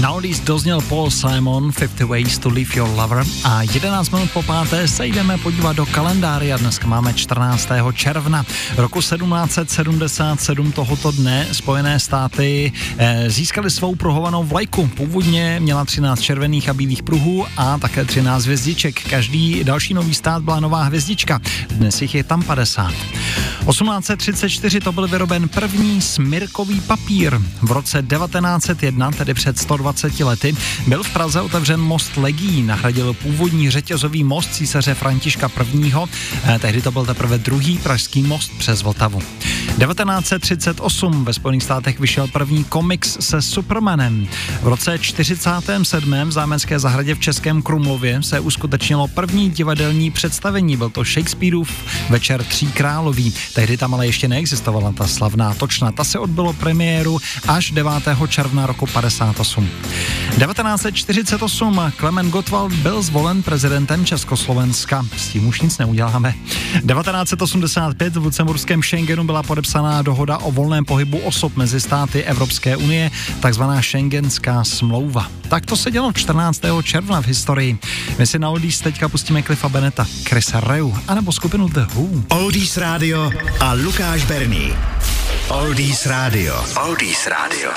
Na Oldies dozněl Paul Simon 50 Ways to Leave Your Lover a 11 minut po páté se jdeme podívat do kalendáře. Dneska máme 14. června roku 1777 tohoto dne Spojené státy eh, získali svou pruhovanou vlajku. Původně měla 13 červených a bílých pruhů a také 13 hvězdiček. Každý další nový stát byla nová hvězdička. Dnes jich je tam 50. 1834 to byl vyroben první smirkový papír. V roce 1901, tedy před 120 lety, byl v Praze otevřen most Legí, nahradil původní řetězový most císaře Františka I. Eh, tehdy to byl teprve druhý pražský most přes Vltavu. 1938 ve Spojených státech vyšel první komiks se Supermanem. V roce 47. v Zámecké zahradě v Českém Krumlově se uskutečnilo první divadelní představení. Byl to Shakespeareův večer Tří královí. Tehdy tam ale ještě neexistovala ta slavná točna. Ta se odbylo premiéru až 9. června roku 58. 1948 Klement Gottwald byl zvolen prezidentem Československa. S tím už nic neuděláme. 1985 v Lucemburském Schengenu byla podepsaná dohoda o volném pohybu osob mezi státy Evropské unie, takzvaná Schengenská smlouva. Tak to se dělo 14. června v historii. My si na Oldies teďka pustíme Cliffa Beneta, Chrisa Reu, anebo skupinu The Who. Oldies Radio a Lukáš Berný. Oldies Radio. Oldies Radio.